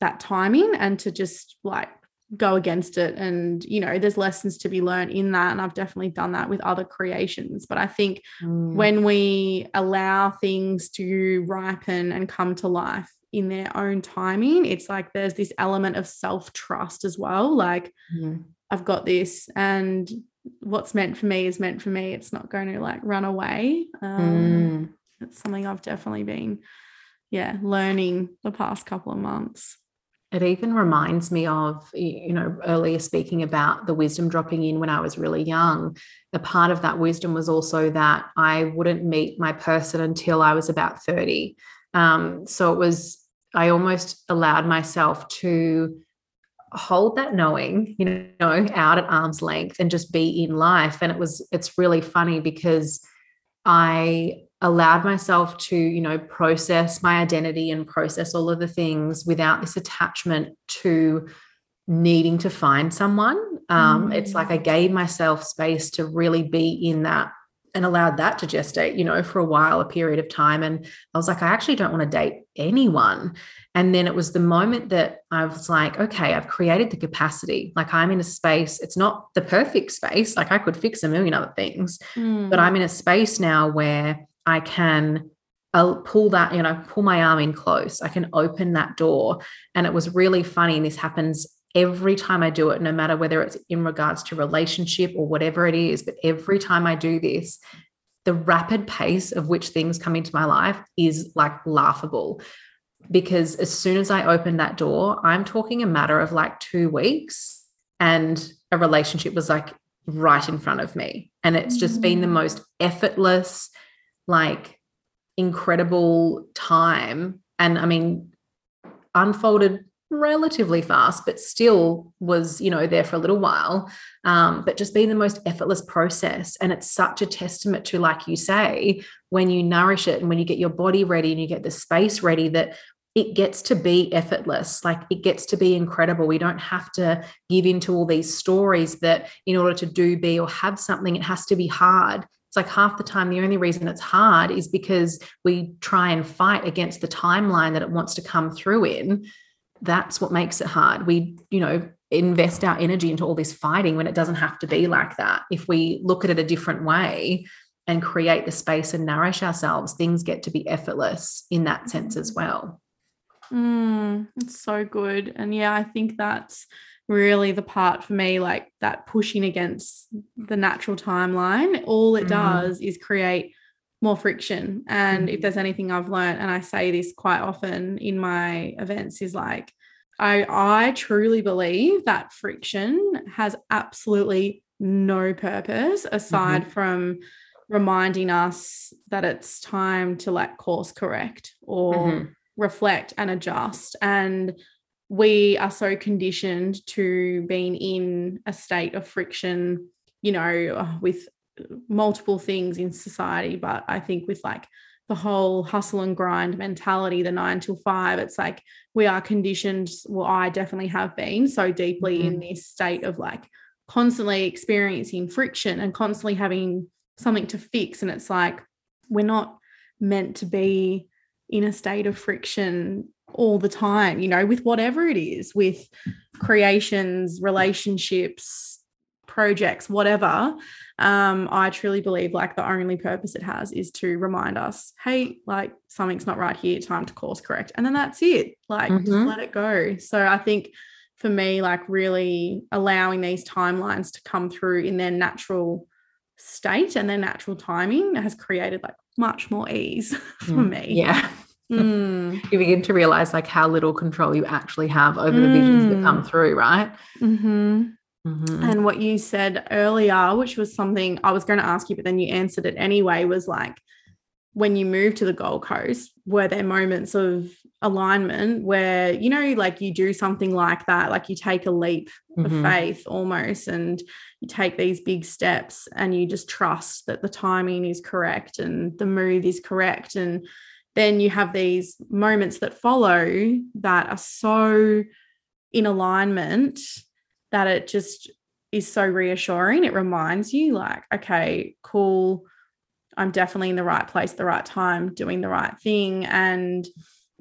that timing and to just like go against it. And you know there's lessons to be learned in that. And I've definitely done that with other creations. But I think mm. when we allow things to ripen and come to life in their own timing it's like there's this element of self trust as well. Like mm. I've got this and what's meant for me is meant for me. It's not going to like run away. Um, mm. it's something I've definitely been yeah learning the past couple of months it even reminds me of, you know, earlier speaking about the wisdom dropping in when I was really young. A part of that wisdom was also that I wouldn't meet my person until I was about 30. Um, so it was, I almost allowed myself to hold that knowing, you know, out at arm's length and just be in life. And it was, it's really funny because I allowed myself to, you know, process my identity and process all of the things without this attachment to needing to find someone. Um, mm. It's like I gave myself space to really be in that and allowed that to gestate, you know, for a while, a period of time. And I was like, I actually don't want to date anyone. And then it was the moment that I was like, okay, I've created the capacity. Like I'm in a space, it's not the perfect space. Like I could fix a million other things, mm. but I'm in a space now where I can I'll pull that, you know, pull my arm in close. I can open that door. And it was really funny. And this happens every time I do it, no matter whether it's in regards to relationship or whatever it is. But every time I do this, the rapid pace of which things come into my life is like laughable. Because as soon as I open that door, I'm talking a matter of like two weeks, and a relationship was like right in front of me. And it's just been the mm. most effortless, like incredible time. And I mean, unfolded relatively fast, but still was, you know, there for a little while. Um, but just being the most effortless process. And it's such a testament to, like you say, when you nourish it and when you get your body ready and you get the space ready, that it gets to be effortless. Like it gets to be incredible. We don't have to give into all these stories that in order to do, be, or have something, it has to be hard. It's like half the time, the only reason it's hard is because we try and fight against the timeline that it wants to come through in. That's what makes it hard. We, you know, invest our energy into all this fighting when it doesn't have to be like that. If we look at it a different way and create the space and nourish ourselves, things get to be effortless in that sense as well. Mm, it's so good. And yeah, I think that's really the part for me like that pushing against the natural timeline all it mm. does is create more friction and mm. if there's anything i've learned and i say this quite often in my events is like i i truly believe that friction has absolutely no purpose aside mm-hmm. from reminding us that it's time to like course correct or mm-hmm. reflect and adjust and we are so conditioned to being in a state of friction, you know, uh, with multiple things in society. But I think with like the whole hustle and grind mentality, the nine till five, it's like we are conditioned. Well, I definitely have been so deeply mm-hmm. in this state of like constantly experiencing friction and constantly having something to fix. And it's like we're not meant to be in a state of friction all the time, you know, with whatever it is, with creations, relationships, projects, whatever. Um, I truly believe like the only purpose it has is to remind us, hey, like something's not right here, time to course correct. And then that's it. Like mm-hmm. just let it go. So I think for me, like really allowing these timelines to come through in their natural state and their natural timing has created like much more ease for mm. me. Yeah. Mm. you begin to realize like how little control you actually have over mm. the visions that come mm. through, right? Mm-hmm. Mm-hmm. And what you said earlier, which was something I was going to ask you, but then you answered it anyway, was like when you moved to the Gold Coast, were there moments of alignment where, you know, like you do something like that, like you take a leap mm-hmm. of faith almost, and you take these big steps and you just trust that the timing is correct and the move is correct. And then you have these moments that follow that are so in alignment that it just is so reassuring. It reminds you, like, okay, cool. I'm definitely in the right place, the right time, doing the right thing. And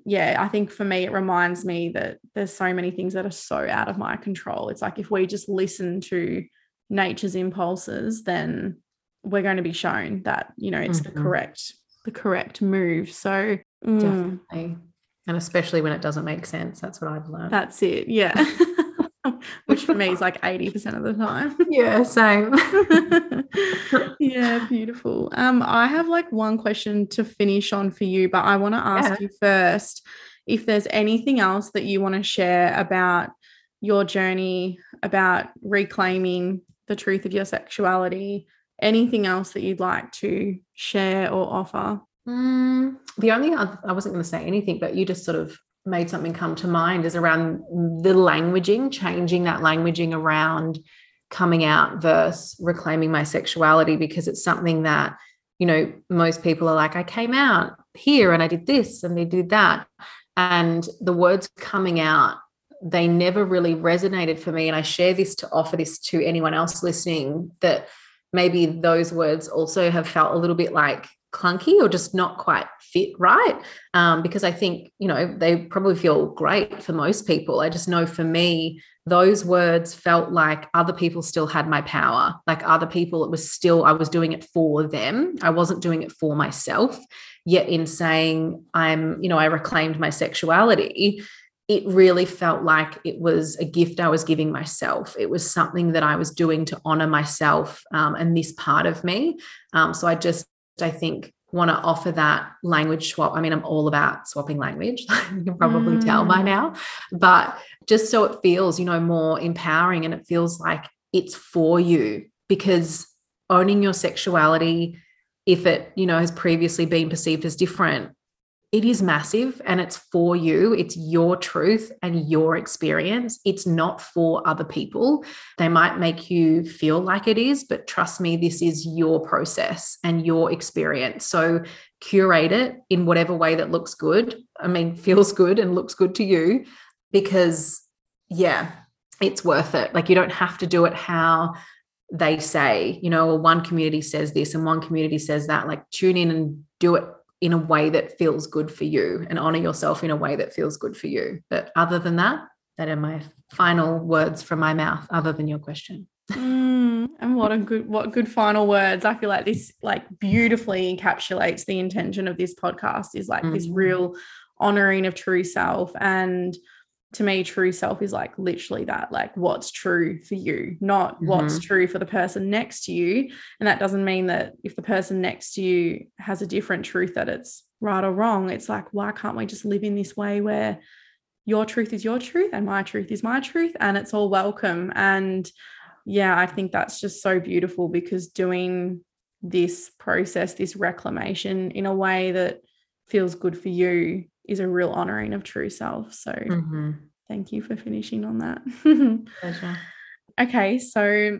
yeah, I think for me, it reminds me that there's so many things that are so out of my control. It's like if we just listen to nature's impulses, then we're going to be shown that, you know, it's mm-hmm. the correct, the correct move. So mm, definitely. And especially when it doesn't make sense. That's what I've learned. That's it. Yeah. Which for me is like 80% of the time. Yeah, same. yeah, beautiful. Um, I have like one question to finish on for you, but I want to ask yeah. you first if there's anything else that you want to share about your journey, about reclaiming the truth of your sexuality, anything else that you'd like to share or offer? Mm, the only other, I wasn't going to say anything, but you just sort of made something come to mind is around the languaging, changing that languaging around coming out versus reclaiming my sexuality because it's something that, you know, most people are like, I came out here and I did this and they did that. And the words coming out, they never really resonated for me. And I share this to offer this to anyone else listening that maybe those words also have felt a little bit like clunky or just not quite fit right um, because i think you know they probably feel great for most people. I just know for me those words felt like other people still had my power. Like other people it was still i was doing it for them. I wasn't doing it for myself. Yet in saying i'm you know i reclaimed my sexuality it really felt like it was a gift I was giving myself. It was something that I was doing to honor myself um, and this part of me. Um, so I just I think, want to offer that language swap. I mean, I'm all about swapping language. you can probably mm. tell by mm. now, but just so it feels, you know, more empowering and it feels like it's for you because owning your sexuality, if it, you know, has previously been perceived as different, it is massive and it's for you. It's your truth and your experience. It's not for other people. They might make you feel like it is, but trust me, this is your process and your experience. So curate it in whatever way that looks good. I mean, feels good and looks good to you because, yeah, it's worth it. Like you don't have to do it how they say, you know, one community says this and one community says that. Like tune in and do it in a way that feels good for you and honor yourself in a way that feels good for you. But other than that, that are my final words from my mouth, other than your question. Mm, and what a good what good final words. I feel like this like beautifully encapsulates the intention of this podcast is like mm. this real honoring of true self and to me true self is like literally that like what's true for you not mm-hmm. what's true for the person next to you. And that doesn't mean that if the person next to you has a different truth that it's right or wrong. It's like why can't we just live in this way where your truth is your truth and my truth is my truth and it's all welcome? And yeah i think that's just so beautiful because doing this process this reclamation in a way that feels good for you is a real honoring of true self. So mm-hmm. thank you for finishing on that. Pleasure. Okay, so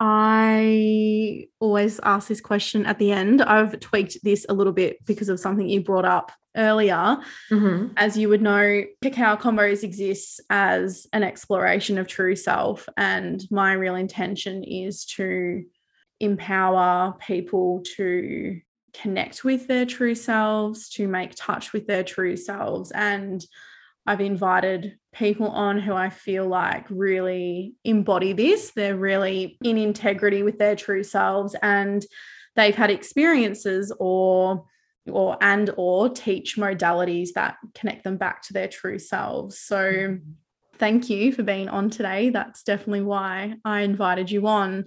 I always ask this question at the end. I've tweaked this a little bit because of something you brought up earlier. Mm-hmm. As you would know, Cacao Convos exists as an exploration of true self. And my real intention is to empower people to connect with their true selves, to make touch with their true selves. And I've invited people on who I feel like really embody this. They're really in integrity with their true selves and they've had experiences or or and or teach modalities that connect them back to their true selves. So mm-hmm. thank you for being on today. That's definitely why I invited you on.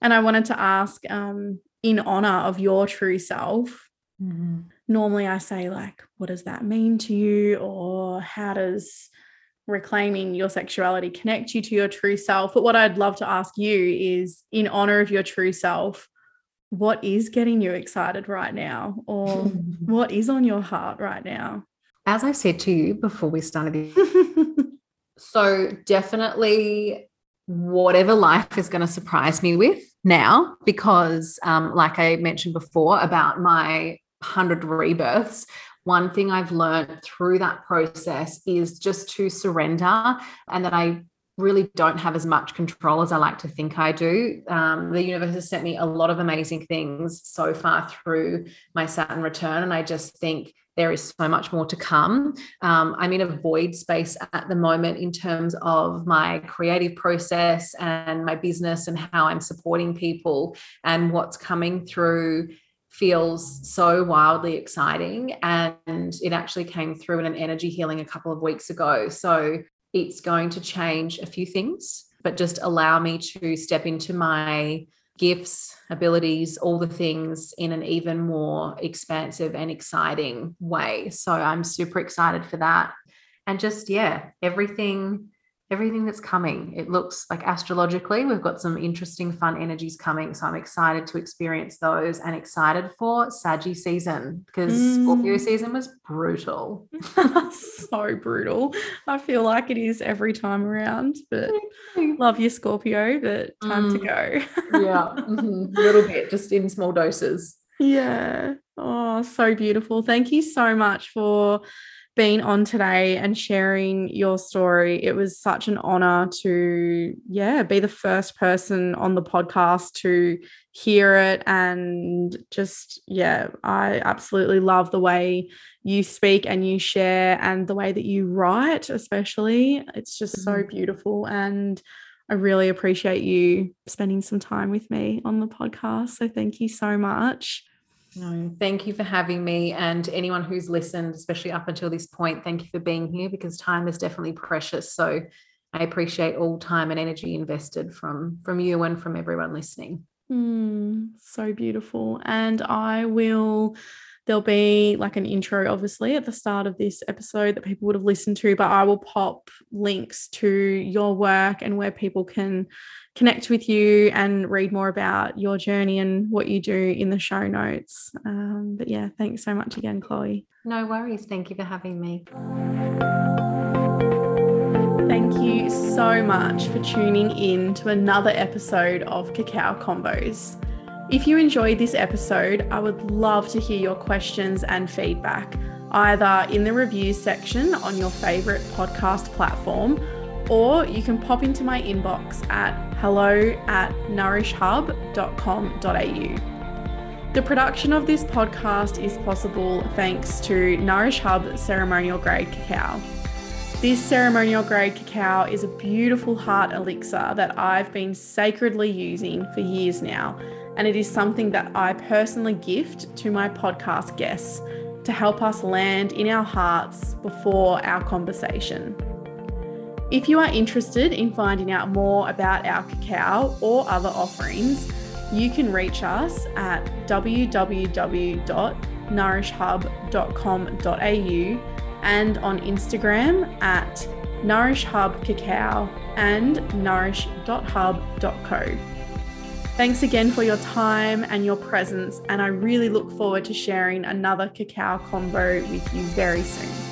And I wanted to ask um, in honor of your true self. Mm-hmm. Normally, I say, like, what does that mean to you? Or how does reclaiming your sexuality connect you to your true self? But what I'd love to ask you is, in honor of your true self, what is getting you excited right now? Or what is on your heart right now? As I said to you before we started, so definitely whatever life is going to surprise me with now because, um, like I mentioned before about my 100 rebirths, one thing I've learned through that process is just to surrender and that I really don't have as much control as I like to think I do. Um, the universe has sent me a lot of amazing things so far through my Saturn return. And I just think there is so much more to come. Um, I'm in a void space at the moment in terms of my creative process and my business and how I'm supporting people and what's coming through feels so wildly exciting. And it actually came through in an energy healing a couple of weeks ago. So it's going to change a few things, but just allow me to step into my gifts, abilities, all the things in an even more expansive and exciting way. So I'm super excited for that. And just, yeah, everything everything that's coming. It looks like astrologically, we've got some interesting, fun energies coming. So I'm excited to experience those and excited for Saggy season because mm. Scorpio season was brutal. so brutal. I feel like it is every time around, but love your Scorpio, but time mm. to go. yeah, mm-hmm. a little bit, just in small doses. Yeah. Oh, so beautiful. Thank you so much for being on today and sharing your story. It was such an honor to, yeah, be the first person on the podcast to hear it. And just, yeah, I absolutely love the way you speak and you share and the way that you write, especially. It's just so mm-hmm. beautiful. And I really appreciate you spending some time with me on the podcast. So thank you so much. No, thank you for having me. And anyone who's listened, especially up until this point, thank you for being here because time is definitely precious. So I appreciate all time and energy invested from from you and from everyone listening. Mm, so beautiful. And I will there'll be like an intro obviously at the start of this episode that people would have listened to but i will pop links to your work and where people can connect with you and read more about your journey and what you do in the show notes. Um, but yeah, thanks so much again, Chloe. No worries. Thank you for having me. Thank you so much for tuning in to another episode of Cacao Convos. If you enjoyed this episode, I would love to hear your questions and feedback, either in the reviews section on your favourite podcast platform or you can pop into my inbox at hello at nourishhub.com.au. The production of this podcast is possible thanks to Nourish Hub ceremonial grade cacao. This ceremonial grade cacao is a beautiful heart elixir that I've been sacredly using for years now, and it is something that I personally gift to my podcast guests to help us land in our hearts before our conversation. If you are interested in finding out more about our cacao or other offerings, you can reach us at www.nourishhub.com.au and on Instagram at nourishhubcacao and nourish.hub.co. Thanks again for your time and your presence, and I really look forward to sharing another cacao convo with you very soon.